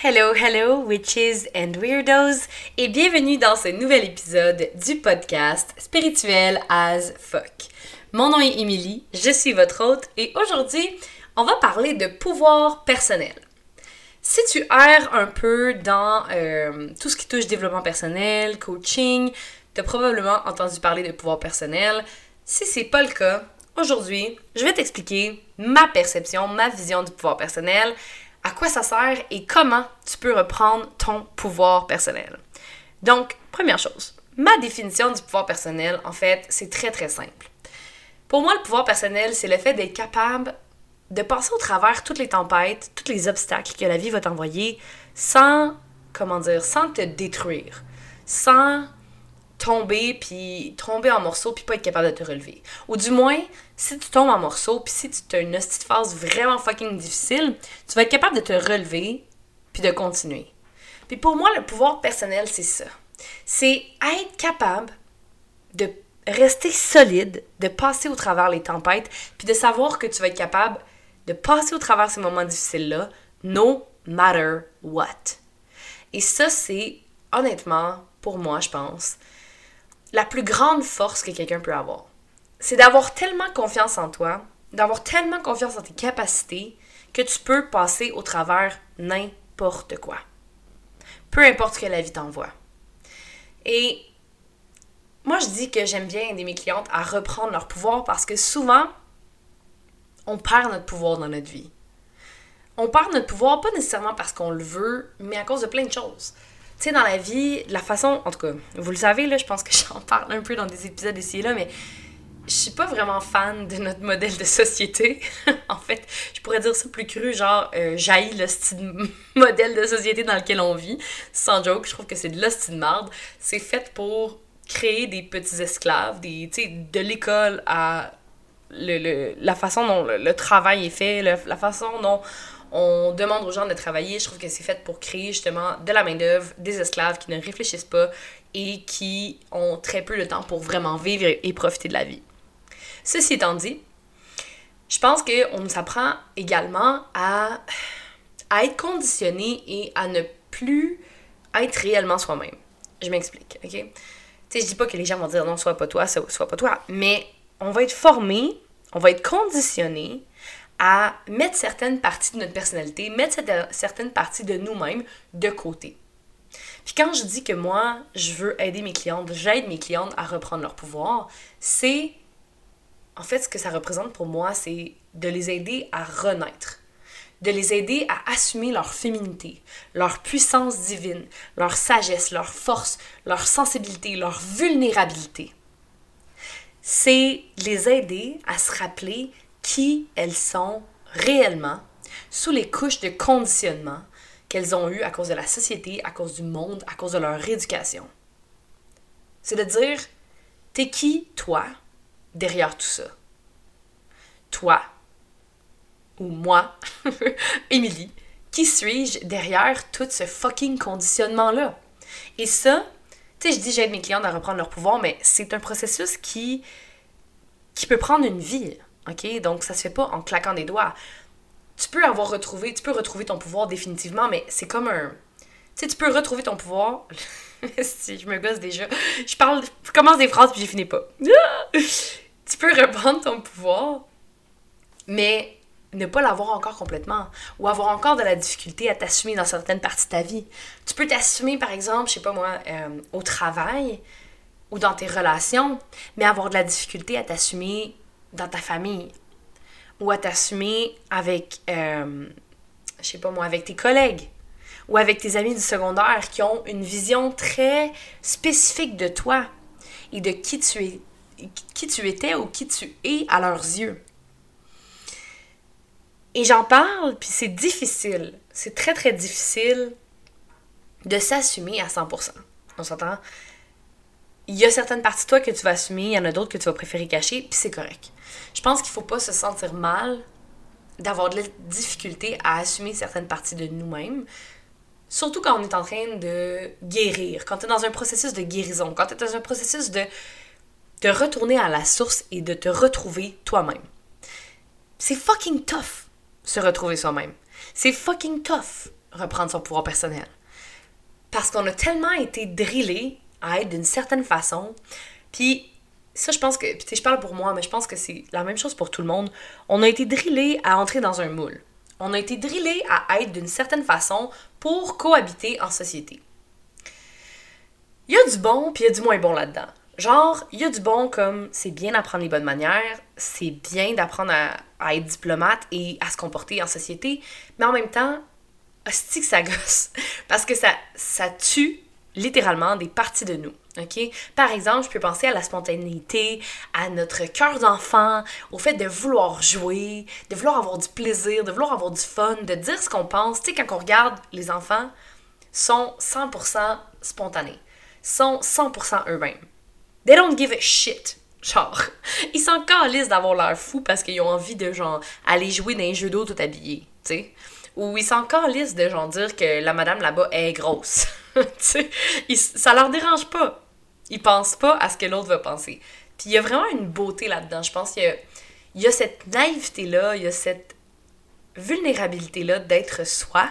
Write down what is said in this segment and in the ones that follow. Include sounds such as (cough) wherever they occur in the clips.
Hello, hello, witches and weirdos, et bienvenue dans ce nouvel épisode du podcast Spirituel as fuck. Mon nom est Emily, je suis votre hôte, et aujourd'hui, on va parler de pouvoir personnel. Si tu erres un peu dans euh, tout ce qui touche développement personnel, coaching, tu as probablement entendu parler de pouvoir personnel. Si c'est pas le cas, aujourd'hui, je vais t'expliquer ma perception, ma vision du pouvoir personnel, à quoi ça sert et comment tu peux reprendre ton pouvoir personnel. Donc, première chose, ma définition du pouvoir personnel, en fait, c'est très très simple. Pour moi, le pouvoir personnel, c'est le fait d'être capable de passer au travers toutes les tempêtes, tous les obstacles que la vie va t'envoyer sans, comment dire, sans te détruire, sans tomber puis tomber en morceaux puis pas être capable de te relever. Ou du moins, si tu tombes en morceaux puis si tu as une petite phase vraiment fucking difficile, tu vas être capable de te relever puis de continuer. Puis pour moi, le pouvoir personnel, c'est ça. C'est être capable de rester solide, de passer au travers les tempêtes, puis de savoir que tu vas être capable de passer au travers ces moments difficiles-là, no matter what. Et ça, c'est honnêtement, pour moi, je pense, la plus grande force que quelqu'un peut avoir. C'est d'avoir tellement confiance en toi, d'avoir tellement confiance en tes capacités, que tu peux passer au travers n'importe quoi. Peu importe ce que la vie t'envoie. Et moi, je dis que j'aime bien aider mes clientes à reprendre leur pouvoir parce que souvent, on perd notre pouvoir dans notre vie. On perd notre pouvoir pas nécessairement parce qu'on le veut, mais à cause de plein de choses tu sais, dans la vie, la façon, en tout cas, vous le savez, là, je pense que (laughs) j'en parle un peu dans des épisodes ici et là, mais je suis pas vraiment fan de notre modèle de société. (laughs) en fait, je pourrais dire ça plus cru, genre, euh, jaillit le style (laughs) modèle de société dans lequel on vit. Sans joke, je trouve que c'est de l'hostie de marde. C'est fait pour créer des petits esclaves, des, de l'école à le, la façon dont le, travail est fait, la façon dont on demande aux gens de travailler. Je trouve que c'est fait pour créer justement de la main-d'œuvre, des esclaves qui ne réfléchissent pas et qui ont très peu de temps pour vraiment vivre et profiter de la vie. Ceci étant dit, je pense qu'on nous apprend également à, à être conditionné et à ne plus être réellement soi-même. Je m'explique, ok? Tu sais, je dis pas que les gens vont dire non, sois pas toi, sois pas toi, mais on va être formé, on va être conditionné à mettre certaines parties de notre personnalité, mettre certaines parties de nous-mêmes de côté. Puis quand je dis que moi, je veux aider mes clientes, j'aide mes clientes à reprendre leur pouvoir, c'est en fait ce que ça représente pour moi, c'est de les aider à renaître, de les aider à assumer leur féminité, leur puissance divine, leur sagesse, leur force, leur sensibilité, leur vulnérabilité. C'est les aider à se rappeler qui elles sont réellement sous les couches de conditionnement qu'elles ont eues à cause de la société, à cause du monde, à cause de leur éducation. C'est de dire, t'es qui, toi, derrière tout ça? Toi, ou moi, (laughs) Émilie, qui suis-je derrière tout ce fucking conditionnement-là? Et ça, tu sais, je dis j'aide mes clients à reprendre leur pouvoir, mais c'est un processus qui, qui peut prendre une vie. OK? Donc, ça se fait pas en claquant des doigts. Tu peux avoir retrouvé, tu peux retrouver ton pouvoir définitivement, mais c'est comme un. Tu sais, tu peux retrouver ton pouvoir. (laughs) si je me gosse déjà. Je parle, je commence des phrases puis je finis pas. (laughs) tu peux reprendre ton pouvoir, mais ne pas l'avoir encore complètement ou avoir encore de la difficulté à t'assumer dans certaines parties de ta vie. Tu peux t'assumer, par exemple, je sais pas moi, euh, au travail ou dans tes relations, mais avoir de la difficulté à t'assumer dans ta famille ou à t'assumer avec, euh, je sais pas moi, avec tes collègues ou avec tes amis du secondaire qui ont une vision très spécifique de toi et de qui tu, es, qui tu étais ou qui tu es à leurs yeux. Et j'en parle, puis c'est difficile, c'est très très difficile de s'assumer à 100%. On s'entend? il y a certaines parties de toi que tu vas assumer, il y en a d'autres que tu vas préférer cacher, puis c'est correct. Je pense qu'il faut pas se sentir mal d'avoir de la difficulté à assumer certaines parties de nous-mêmes, surtout quand on est en train de guérir, quand tu es dans un processus de guérison, quand tu es dans un processus de te retourner à la source et de te retrouver toi-même. C'est fucking tough se retrouver soi-même. C'est fucking tough reprendre son pouvoir personnel. Parce qu'on a tellement été drillé à être d'une certaine façon. Puis ça, je pense que, puis je parle pour moi, mais je pense que c'est la même chose pour tout le monde. On a été drillé à entrer dans un moule. On a été drillé à être d'une certaine façon pour cohabiter en société. Il y a du bon, puis il y a du moins bon là-dedans. Genre, il y a du bon comme c'est bien d'apprendre les bonnes manières, c'est bien d'apprendre à, être diplomate et à se comporter en société, mais en même temps, hostie que ça gosse. (laughs) Parce que ça tue littéralement des parties de nous. Par exemple, je peux penser à la spontanéité, à notre cœur d'enfant, au fait de vouloir jouer, de vouloir avoir du plaisir, de vouloir avoir du fun, de dire ce qu'on pense. Tu sais, quand on regarde les enfants, sont 100% spontanés, sont 100% eux-mêmes. They don't give a shit. Genre, (laughs) ils sont calissent d'avoir l'air fou parce qu'ils ont envie de, genre, aller jouer dans un jeu d'eau tout habillé, tu sais. Ou ils sont encore de, genre, dire que la madame là-bas est grosse. (laughs) tu sais, ça leur dérange pas. Ils pensent pas à ce que l'autre va penser. Puis il y a vraiment une beauté là-dedans. Je pense qu'il y il y a cette naïveté-là, il y a cette vulnérabilité-là d'être soi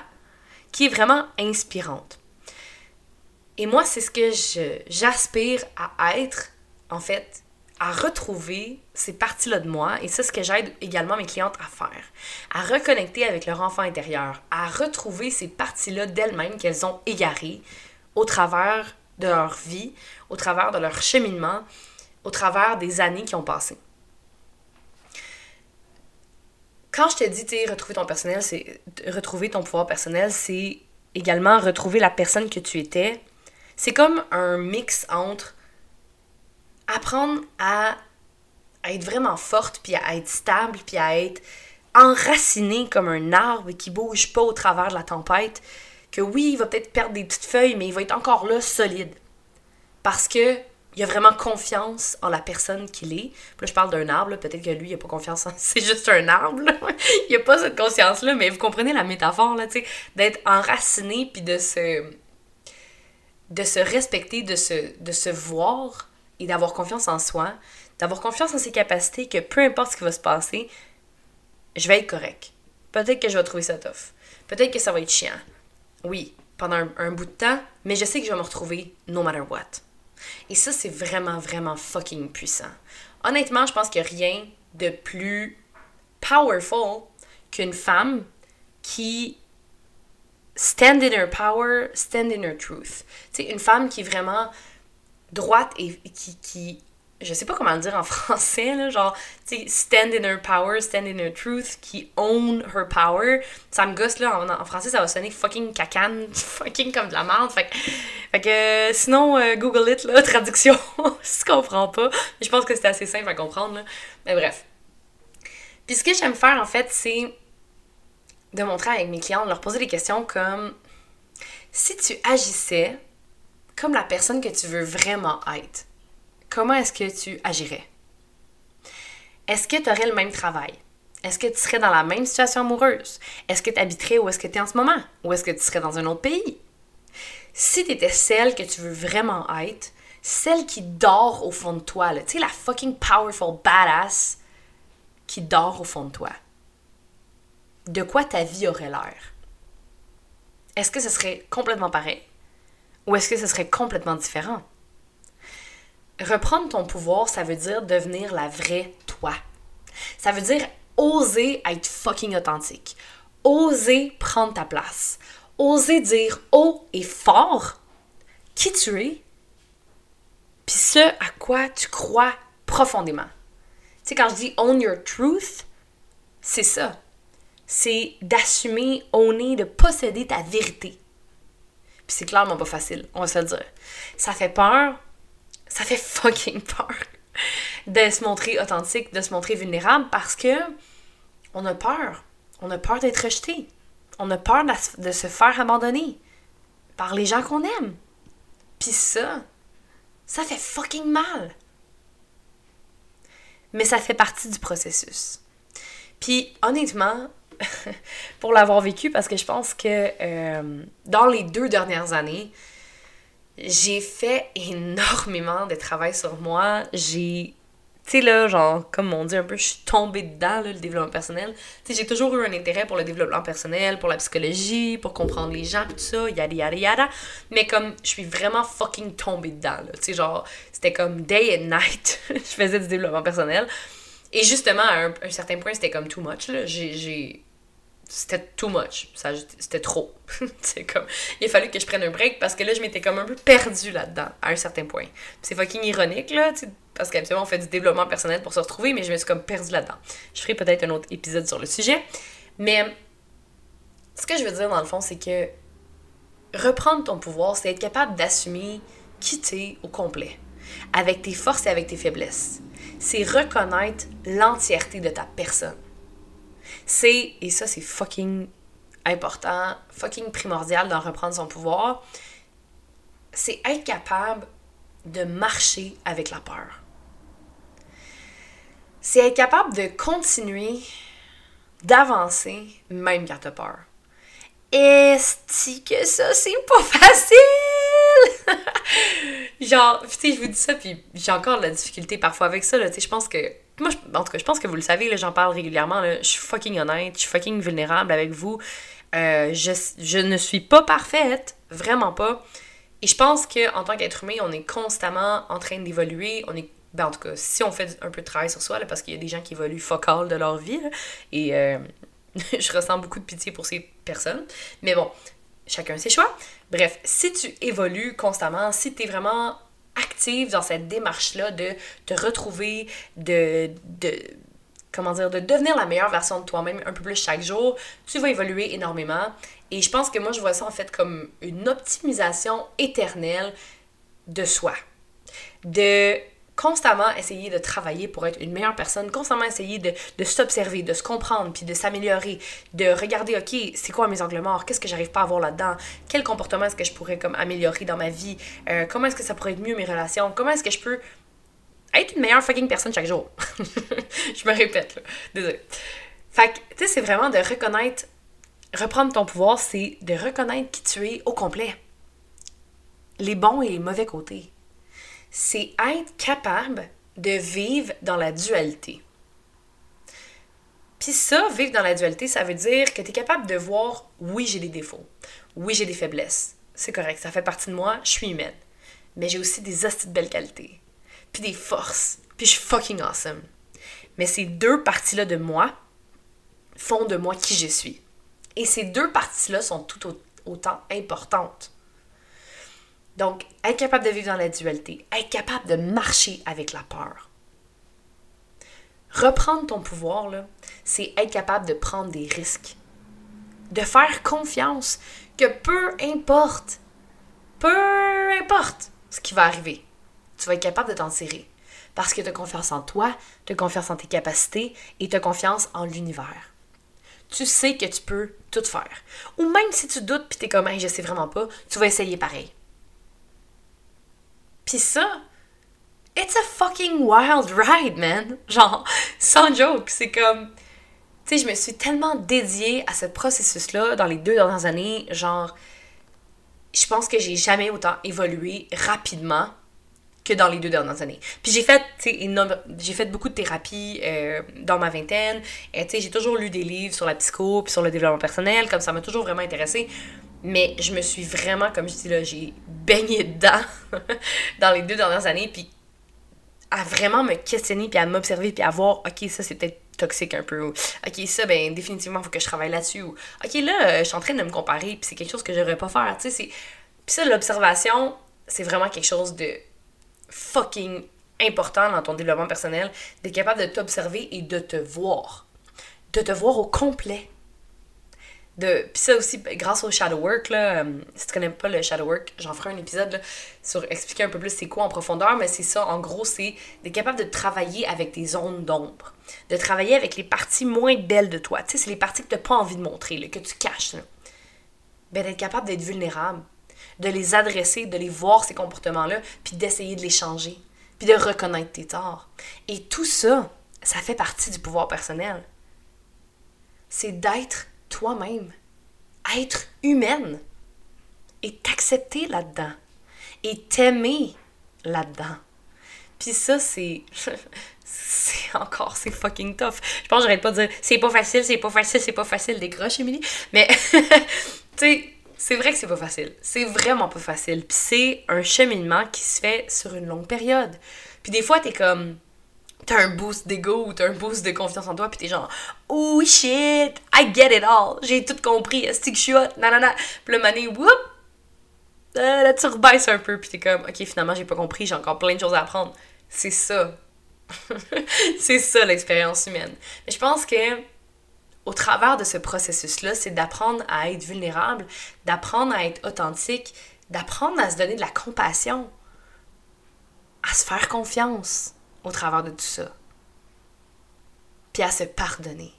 qui est vraiment inspirante. Et moi, c'est ce que j'aspire à être, en fait, à retrouver ces parties-là de moi, et c'est ce que j'aide également mes clientes à faire, à reconnecter avec leur enfant intérieur, à retrouver ces parties-là d'elles-mêmes qu'elles ont égarées au travers de leur vie, au travers de leur cheminement, au travers des années qui ont passé. Quand je te dis, tu retrouver ton personnel, c'est retrouver ton pouvoir personnel, c'est également retrouver la personne que tu étais. C'est comme un mix entre apprendre à, être vraiment forte, puis à être stable, puis à être enracinée comme un arbre qui bouge pas au travers de la tempête, que oui, il va peut-être perdre des petites feuilles, mais il va être encore là solide. Parce que il a vraiment confiance en la personne qu'il est. Puis là, je parle d'un arbre, peut-être que lui, il n'a pas confiance en... (laughs) C'est juste un arbre, il a pas cette conscience-là, mais vous comprenez la métaphore, là, tu sais, d'être enraciné, puis de se... de se respecter, de se, de se voir et d'avoir confiance en soi, d'avoir confiance en ses capacités, que peu importe ce qui va se passer, je vais être correct. Peut-être que je vais trouver ça tough. Peut-être que ça va être chiant. Oui, pendant un, bout de temps, mais je sais que je vais me retrouver no matter what. Et ça, c'est vraiment, vraiment fucking puissant. Honnêtement, je pense qu'il n'y a rien de plus powerful qu'une femme qui stand in her power, stand in her truth. Tu sais, une femme qui est vraiment droite et qui, qui je sais pas comment le dire en (laughs) français, là, genre, tu sais, stand in her power, stand in her truth, qui own her power. Ça me gosse, là, en, français, ça va sonner fucking cacane, (laughs) fucking comme de la merde. Fait, fait que, sinon, euh, Google it, là, (laughs) traduction, si tu comprends pas. Je pense que c'est assez simple à comprendre, là. Mais bref. Puis ce que j'aime faire, en fait, c'est de montrer avec mes clients, de leur poser des questions comme si tu agissais comme la personne que tu veux vraiment être, comment est-ce que tu agirais? Est-ce que tu aurais le même travail? Est-ce que tu serais dans la même situation amoureuse? Est-ce que tu habiterais où est-ce que tu es en ce moment? Ou est-ce que tu serais dans un autre pays? Si tu étais celle que tu veux vraiment être, celle qui dort au fond de toi, tu sais, la fucking powerful badass qui dort au fond de toi, de quoi ta vie aurait l'air? Est-ce que ce serait complètement pareil? Ou est-ce que ce serait complètement différent? Reprendre ton pouvoir, ça veut dire devenir la vraie toi. Ça veut dire oser être fucking authentique. Oser prendre ta place. Oser dire haut et fort qui tu es, puis ce à quoi tu crois profondément. Tu sais, quand je dis own your truth, c'est ça. C'est d'assumer, owner, de posséder ta vérité. Puis c'est clairement pas facile, on va se le dire. Ça fait peur, ça fait fucking peur de se montrer authentique, de se montrer vulnérable parce que on a peur. On a peur d'être rejeté. On a peur de se faire abandonner par les gens qu'on aime. Puis ça, ça fait fucking mal. Mais ça fait partie du processus. Puis honnêtement, (laughs) pour l'avoir vécu parce que je pense que euh, dans les deux dernières années, j'ai fait énormément de travail sur moi. J'ai tu sais, là, genre, comme on dit un peu, je suis tombée dedans, là, le développement personnel. Tu sais, j'ai toujours eu un intérêt pour le développement personnel, pour la psychologie, pour comprendre les gens, tout ça, yada yada yada. Mais comme, je suis vraiment fucking tombée dedans, là. Tu sais, genre, c'était comme day and night, (laughs) je faisais du développement personnel. Et justement, à un, un certain point, c'était comme too much, là. J'ai c'était too much. C'était trop. (laughs) c'est comme. Il a fallu que je prenne un break parce que là, je m'étais comme un peu perdue là-dedans, à un certain point. C'est fucking ironique, là, parce qu'habituellement, on fait du développement personnel pour se retrouver, mais je me suis comme perdue là-dedans. Je ferai peut-être un autre épisode sur le sujet. Mais ce que je veux dire, dans le fond, c'est que reprendre ton pouvoir, c'est être capable d'assumer qui au complet, avec tes forces et avec tes faiblesses. C'est reconnaître l'entièreté de ta personne c'est, et ça c'est fucking important, fucking primordial d'en reprendre son pouvoir, c'est être capable de marcher avec la peur. C'est être capable de continuer d'avancer même quand t'as peur. Est-ce que ça, c'est pas facile? (laughs) Genre, tu sais, je vous dis ça, puis j'ai encore de la difficulté parfois avec ça, là, tu sais, je pense que moi, en tout cas, je pense que vous le savez, j'en parle régulièrement. je suis fucking honnête, je suis fucking vulnérable avec vous. Euh, je, ne suis pas parfaite, vraiment pas. Et je pense qu'en tant qu'être humain, on est constamment en train d'évoluer. On est, ben, en tout cas, si on fait un peu de travail sur soi, parce qu'il y a des gens qui évoluent focal de leur vie, et euh, (laughs) je ressens beaucoup de pitié pour ces personnes. Mais bon, chacun ses choix. Bref, si tu évolues constamment, si tu es vraiment active dans cette démarche-là de te retrouver, de, de, comment dire, de devenir la meilleure version de toi-même un peu plus chaque jour, tu vas évoluer énormément. Et je pense que moi, je vois ça en fait comme une optimisation éternelle de soi. De constamment essayer de travailler pour être une meilleure personne, constamment essayer de, s'observer, de se comprendre, puis de s'améliorer, de regarder, OK, c'est quoi mes angles morts, qu'est-ce que j'arrive pas à voir là-dedans, quel comportement est-ce que je pourrais comme améliorer dans ma vie, euh, comment est-ce que ça pourrait être mieux mes relations, comment est-ce que je peux être une meilleure fucking personne chaque jour? (laughs) je me répète, là. Désolée. Fait que, tu sais, c'est vraiment de reconnaître, reprendre ton pouvoir, c'est de reconnaître qui tu es au complet. Les bons et les mauvais côtés c'est être capable de vivre dans la dualité. Puis ça, vivre dans la dualité, ça veut dire que tu es capable de voir, oui, j'ai des défauts, oui, j'ai des faiblesses, c'est correct, ça fait partie de moi, je suis humaine. Mais j'ai aussi des astuces de belles qualités, puis des forces, puis je suis fucking awesome. Mais ces deux parties-là de moi font de moi qui je suis. Et ces deux parties-là sont tout autant importantes. Donc, être capable de vivre dans la dualité, être capable de marcher avec la peur. Reprendre ton pouvoir, c'est être capable de prendre des risques. De faire confiance que peu importe, peu importe ce qui va arriver, tu vas être capable de t'en tirer. Parce que tu as confiance en toi, tu as confiance en tes capacités et tu as confiance en l'univers. Tu sais que tu peux tout faire. Ou même si tu doutes puis tu es comme, hey, je sais vraiment pas, tu vas essayer pareil. Pis ça, it's a fucking wild ride, man. Genre, sans joke, c'est comme. Tu sais, je me suis tellement dédiée à ce processus-là dans les deux dernières années. Genre, je pense que j'ai jamais autant évolué rapidement que dans les deux dernières années. Puis j'ai fait, j'ai fait beaucoup de thérapie euh, dans ma vingtaine. Et tu sais, j'ai toujours lu des livres sur la psycho puis sur le développement personnel, comme ça m'a toujours vraiment intéressé. Mais je me suis vraiment, comme je dis là, j'ai baigné dedans (laughs) dans les deux dernières années, puis à vraiment me questionner, puis à m'observer, puis à voir, ok, ça c'est peut-être toxique un peu, ou ok, ça, ben définitivement, il faut que je travaille là-dessus, ou ok, là, je suis en train de me comparer, puis c'est quelque chose que j'aurais pas faire, tu sais. Puis ça, l'observation, c'est vraiment quelque chose de fucking important dans ton développement personnel, d'être capable de t'observer et de te voir. De te voir au complet de puis ça aussi ben, grâce au shadow work là euh, si tu connais pas le shadow work j'en ferai un épisode sur expliquer un peu plus c'est quoi en profondeur mais c'est ça en gros c'est d'être capable de travailler avec tes zones d'ombre de travailler avec les parties moins belles de toi. Tu sais c'est les parties que tu n'as pas envie de montrer là, que tu caches ben d'être capable d'être vulnérable de les adresser de les voir ces comportements là puis d'essayer de les changer puis de reconnaître tes torts. Et tout ça ça fait partie du pouvoir personnel. C'est d'être toi-même, être humaine et t'accepter là-dedans et t'aimer là-dedans. Puis ça, (laughs) c'est. encore, c'est fucking tough. Je pense que j'arrête pas de dire c'est pas facile, c'est pas facile, c'est pas facile, décroche, Émilie. Mais, (laughs) tu sais, c'est vrai que c'est pas facile. C'est vraiment pas facile. Puis c'est un cheminement qui se fait sur une longue période. Puis des fois, t'es comme. T'as un boost d'ego ou t'as un boost de confiance en toi, puis t'es genre, oh shit, I get it all. J'ai tout compris. Est-ce que je suis? Nanana. Le mané, whoop, euh, là, tu un peu, puis t'es comme, ok, finalement, j'ai pas compris, j'ai encore plein de choses à apprendre. C'est ça. (laughs) c'est ça l'expérience humaine. Mais je pense que au travers de ce processus-là, c'est d'apprendre à être vulnérable, d'apprendre à être authentique, d'apprendre à se donner de la compassion, à se faire confiance au travers de tout ça, puis à se pardonner.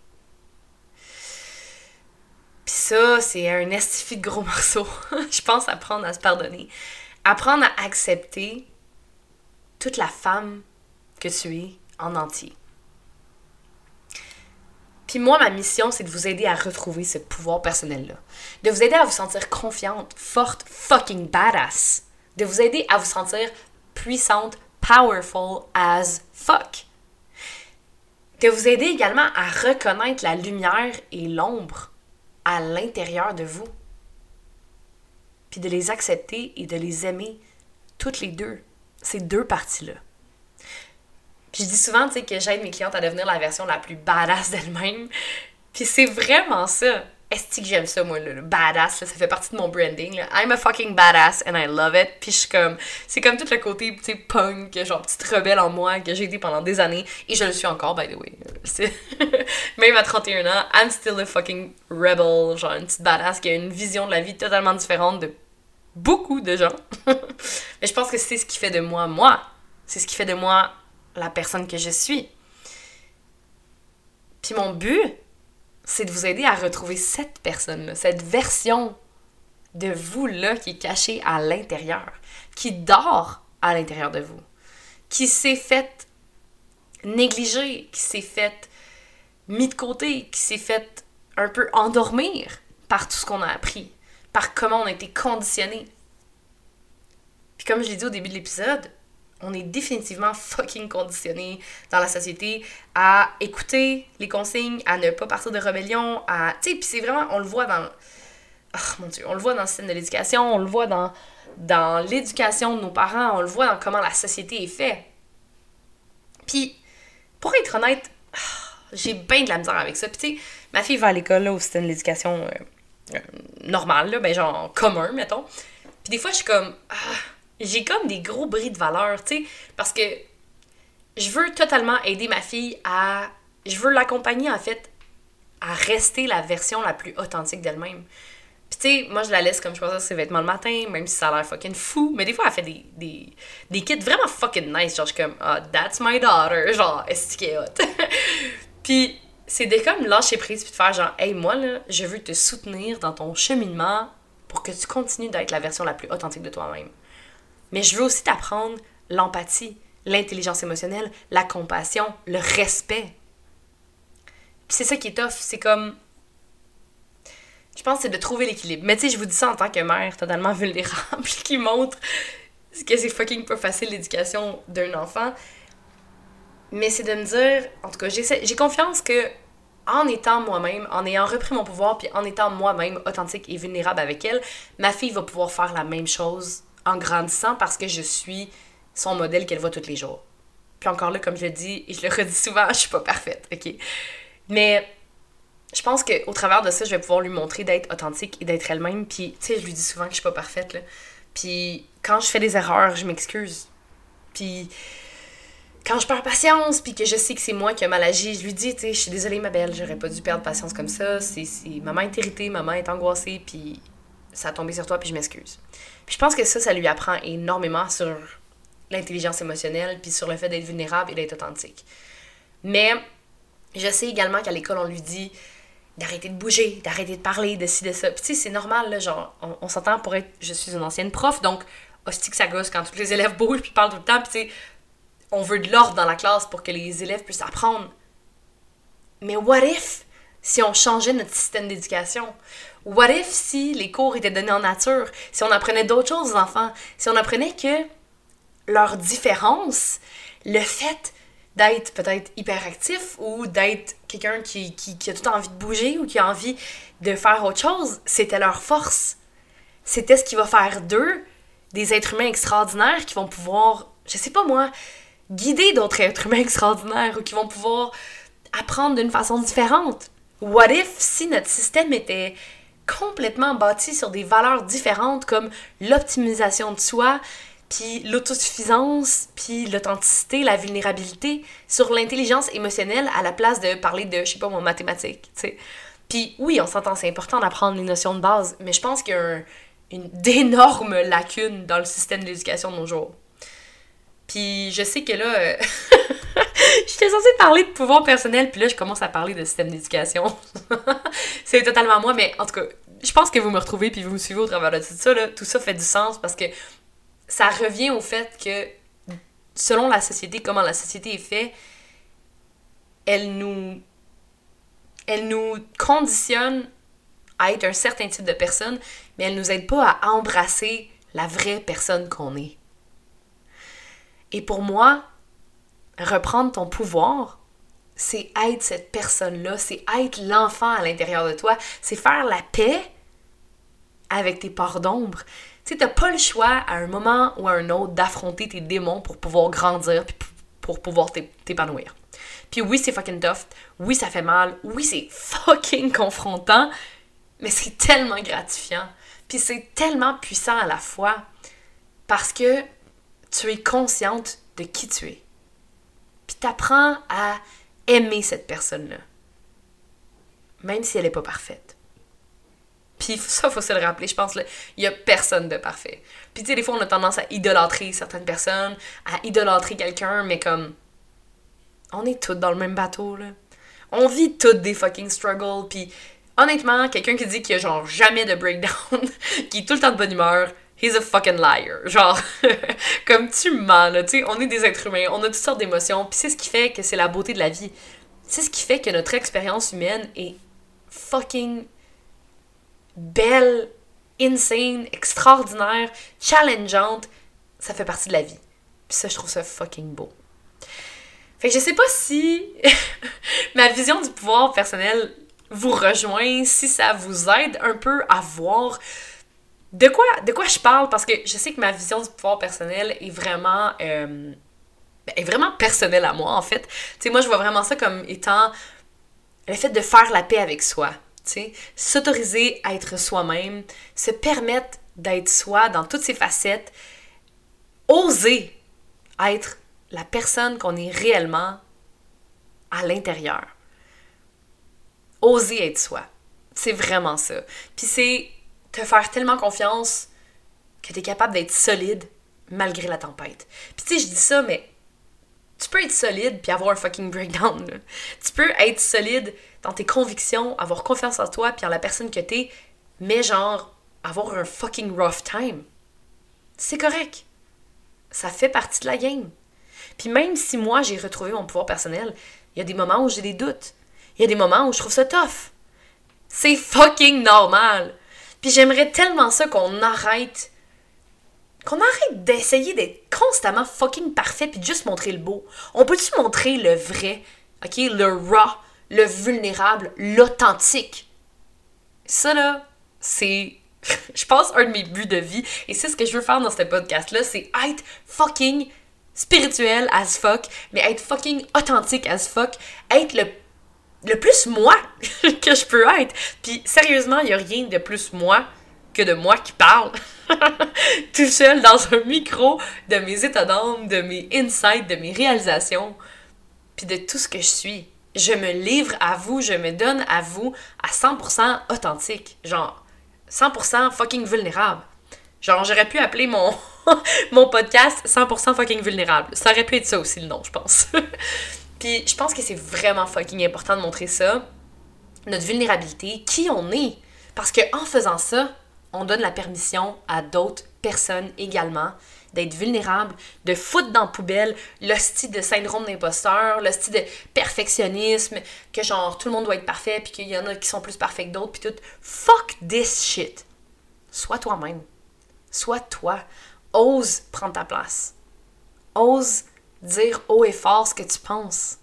Puis ça, c'est un estifi de gros (laughs) morceau. je pense apprendre à se pardonner. Apprendre à accepter toute la femme que tu es en entier. Puis moi, ma mission, c'est de vous aider à retrouver ce pouvoir personnel-là. De vous aider à vous sentir confiante, forte, fucking badass. De vous aider à vous sentir puissante, powerful as fuck. De vous aider également à reconnaître la lumière et l'ombre à l'intérieur de vous. Puis de les accepter et de les aimer toutes les deux, ces deux parties-là. Puis je dis souvent, tu sais, que j'aide mes clientes à devenir la version la plus badass d'elles-mêmes. Puis c'est vraiment ça. Est-ce que j'aime ça, moi, le, badass, ça fait partie de mon branding. Là. I'm a fucking badass and I love it. Puis je suis comme, c'est comme tout le côté, tu sais, punk, genre petite rebelle en moi que j'ai été pendant des années. Et je le suis encore, by the way. (laughs) Même à 31 ans, I'm still a fucking rebel, genre une petite badass qui a une vision de la vie totalement différente de beaucoup de gens. (laughs) Mais je pense que c'est ce qui fait de moi, moi. C'est ce qui fait de moi la personne que je suis. Puis mon but, c'est de vous aider à retrouver cette personne-là, cette version de vous-là qui est cachée à l'intérieur, qui dort à l'intérieur de vous, qui s'est faite négliger, qui s'est faite mis de côté, qui s'est faite un peu endormir par tout ce qu'on a appris, par comment on a été conditionné. Puis comme je l'ai dit au début de l'épisode, on est définitivement fucking conditionné dans la société à écouter les consignes, à ne pas partir de rébellion, à. Tu sais, puis c'est vraiment. On le voit dans. Oh mon dieu, on le voit dans le système de l'éducation, on le voit dans, dans l'éducation de nos parents, on le voit dans comment la société est faite. Puis, pour être honnête, ah, j'ai bien de la misère avec ça. Puis, tu sais, ma fille va à l'école, là, au système de l'éducation euh, euh, normal, là, ben genre commun, mettons. Puis, des fois, je suis comme. Ah, j'ai comme des gros bris de valeur, tu sais, parce que je veux totalement aider ma fille à. Je veux l'accompagner, en fait, à rester la version la plus authentique d'elle-même. Puis, tu sais, moi, je la laisse comme je choisir ses vêtements le matin, même si ça a l'air fucking fou. Mais des fois, elle fait des, des, des kits vraiment fucking nice. Genre, je suis comme, ah, that's my daughter. Genre, est-ce qu'elle est hot? (laughs) puis, c'est de comme lâcher prise puis de faire genre, hey, moi, là, je veux te soutenir dans ton cheminement pour que tu continues d'être la version la plus authentique de toi-même. Mais je veux aussi t'apprendre l'empathie, l'intelligence émotionnelle, la compassion, le respect. c'est ça qui est tough, c'est comme je pense que c'est de trouver l'équilibre. Mais tu sais, je vous dis ça en tant que mère totalement (laughs) vulnérable qui montre que c'est fucking pas facile l'éducation d'un enfant. Mais c'est de me dire, en tout cas, j'ai confiance que en étant moi-même, en ayant repris mon pouvoir, puis en étant moi-même authentique et vulnérable avec elle, ma fille va pouvoir faire la même chose en grandissant parce que je suis son modèle qu'elle voit tous les jours. Puis encore là, comme je le dis, et je le redis souvent, (laughs) je suis pas parfaite, ok? Mais je pense qu'au travers de ça, je vais pouvoir lui montrer d'être authentique et d'être elle-même. Puis, tu sais, je lui dis souvent que je suis pas parfaite, là. Puis, quand je fais des erreurs, je m'excuse. Puis, quand je perds patience, puis que je sais que c'est moi qui ai mal agi, je lui dis, tu sais, je suis désolée, ma belle, j'aurais pas dû perdre patience comme ça. C'est, maman est irritée, maman est angoissée, puis ça a tombé sur toi, puis je m'excuse. Puis je pense que ça, ça lui apprend énormément sur l'intelligence émotionnelle, puis sur le fait d'être vulnérable et d'être authentique. Mais je sais également qu'à l'école, on lui dit d'arrêter de bouger, d'arrêter de parler, de ci, de ça. Puis tu sais, c'est normal, là, genre, on, s'entend pour être... Je suis une ancienne prof, donc, hostie que ça gosse quand tous les élèves bougent puis parlent tout le temps, puis tu sais, on veut de l'ordre dans la classe pour que les élèves puissent apprendre. Mais what if si on changeait notre système d'éducation? What if si les cours étaient donnés en nature? Si on apprenait d'autres choses aux enfants? Si on apprenait que leurs différences le fait d'être peut-être hyperactif ou d'être quelqu'un qui, qui, a tout envie de bouger ou qui a envie de faire autre chose, c'était leur force. C'était ce qui va faire d'eux des êtres humains extraordinaires qui vont pouvoir, je sais pas moi, guider d'autres êtres humains extraordinaires ou qui vont pouvoir apprendre d'une façon différente. What if si notre système était complètement bâti sur des valeurs différentes comme l'optimisation de soi, puis l'autosuffisance, puis l'authenticité, la vulnérabilité, sur l'intelligence émotionnelle à la place de parler de, je sais pas, mon mathématique, tu sais. Puis oui, on s'entend, c'est important d'apprendre les notions de base, mais je pense qu'il y a une (laughs) d'énormes lacunes dans le système d'éducation de nos jours. Puis je sais que là, euh, (laughs) (laughs) j'étais censée parler de pouvoir personnel, puis là, je commence à parler de système d'éducation. (laughs) c'est totalement moi, mais en tout cas, je pense que vous me retrouvez, puis vous me suivez au travers de tout ça. Là. Tout ça fait du sens parce que ça revient au fait que, selon la société, comment la société est faite, elle nous, elle nous conditionne à être un certain type de personne, mais elle nous aide pas à embrasser la vraie personne qu'on est. Et pour moi, reprendre ton pouvoir, c'est être cette personne-là, c'est être l'enfant à l'intérieur de toi, c'est faire la paix avec tes parts d'ombre. Tu sais, t'as pas le choix à un moment ou à un autre d'affronter tes démons pour pouvoir grandir puis pour pouvoir t'épanouir. Puis oui, c'est fucking tough. Oui, ça fait mal. Oui, c'est fucking confrontant. Mais c'est tellement gratifiant. Puis c'est tellement puissant à la fois. Parce que tu es consciente de qui tu es. Puis t'apprends à aimer cette personne-là. Même si elle n'est pas parfaite. Puis (laughs) ça, faut se le rappeler, je pense, il y a personne de parfait. Puis tu sais, des fois, on a tendance à idolâtrer certaines personnes, à idolâtrer quelqu'un, mais comme... On est tous dans le même bateau, là. On vit toutes des fucking struggles, puis honnêtement, quelqu'un qui dit qu'il y a genre jamais de breakdown, (laughs) qui est tout le temps de bonne humeur, he's a fucking liar. Genre, (laughs) comme tu mens, là, tu sais, on est des êtres humains, on a toutes sortes d'émotions, puis c'est ce qui fait que c'est la beauté de la vie. C'est ce qui fait que notre expérience humaine est fucking belle, insane, extraordinaire, challengeante. Ça fait partie de la vie. Puis ça, je trouve ça fucking beau. Fait que je sais pas si (laughs) ma vision du pouvoir personnel vous rejoint, si ça vous aide un peu à voir de quoi, de quoi je parle? Parce que je sais que ma vision du pouvoir personnel est vraiment, euh, est vraiment personnelle à moi, en fait. Tu sais, moi, je vois vraiment ça comme étant le fait de faire la paix avec soi. Tu sais, s'autoriser à être soi-même, se permettre d'être soi dans toutes ses facettes, oser être la personne qu'on est réellement à l'intérieur. Oser être soi. C'est vraiment ça. Puis c'est te faire tellement confiance que tu es capable d'être solide malgré la tempête. Puis tu sais, je dis ça, mais tu peux être solide puis avoir un fucking breakdown. Tu peux être solide dans tes convictions, avoir confiance en toi puis en la personne que t'es, mais genre avoir un fucking rough time. C'est correct. Ça fait partie de la game. Puis même si moi j'ai retrouvé mon pouvoir personnel, il y a des moments où j'ai des doutes. Il y a des moments où je trouve ça tough. C'est fucking normal. Puis j'aimerais tellement ça qu'on arrête. Qu'on arrête d'essayer d'être constamment fucking parfait puis juste montrer le beau. On peut-tu montrer le vrai, ok? Le raw, le vulnérable, l'authentique? Ça là, c'est. (laughs) je pense un de mes buts de vie. Et c'est ce que je veux faire dans ce podcast-là, c'est être fucking spirituel as fuck, mais être fucking authentique as fuck, être le le plus moi (laughs) que je peux être. Puis sérieusement, il n'y a rien de plus moi que de moi qui parle (laughs) tout seul dans un micro de mes états d'âme, de mes insights, de mes réalisations, puis de tout ce que je suis. Je me livre à vous, je me donne à vous à 100% authentique. Genre, 100% fucking vulnérable. Genre, j'aurais pu appeler mon, (laughs) mon podcast 100% fucking vulnérable. Ça aurait pu être ça aussi le nom, je pense. Puis je pense que c'est vraiment fucking important de montrer ça, notre vulnérabilité, qui on est. Parce que en faisant ça, on donne la permission à d'autres personnes également d'être vulnérables, de foutre dans la poubelle le style de syndrome d'imposteur, le style de perfectionnisme, que genre tout le monde doit être parfait, puis qu'il y en a qui sont plus parfaits que d'autres, puis tout. Fuck this shit. Sois toi-même. Sois toi. Ose prendre ta place. Ose dire haut et fort ce que tu penses.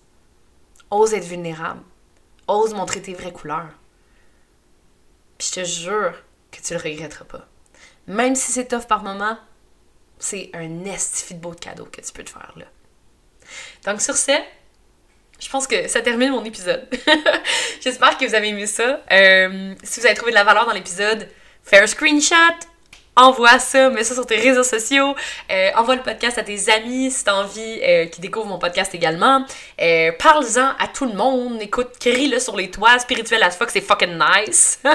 Ose être vulnérable. Ose montrer tes vraies couleurs. Puis je te jure que tu le regretteras pas. Même si c'est tough par moment, c'est un estifi de beau cadeau que tu peux te faire là. Donc sur ce, je pense que ça termine mon épisode. (laughs) J'espère que vous avez aimé ça. Euh, si vous avez trouvé de la valeur dans l'épisode, fais un screenshot, envoie ça, mets ça sur tes réseaux sociaux, euh, envoie le podcast à tes amis si t'as envie euh, qu'ils découvrent mon podcast également. Euh, Parle-en à tout le monde, écoute, crie-le sur les toits, spirituel as fuck, c'est fucking nice. (laughs)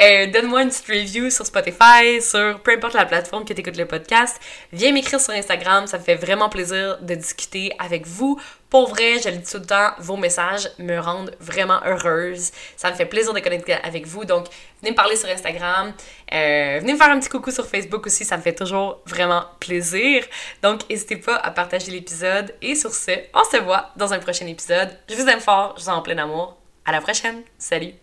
Euh, donne-moi une petite review sur Spotify, sur peu importe la plateforme que t'écoutes le podcast. Viens m'écrire sur Instagram, ça me fait vraiment plaisir de discuter avec vous. Pour vrai, je le dis tout le temps, vos messages me rendent vraiment heureuse. Ça me fait plaisir de connecter avec vous. Donc, venez me parler sur Instagram. Euh, venez me faire un petit coucou sur Facebook aussi. Ça me fait toujours vraiment plaisir. Donc, n'hésitez pas à partager l'épisode. Et sur ce, on se voit dans un prochain épisode. Je vous aime fort. Je vous en plein amour. À la prochaine. Salut!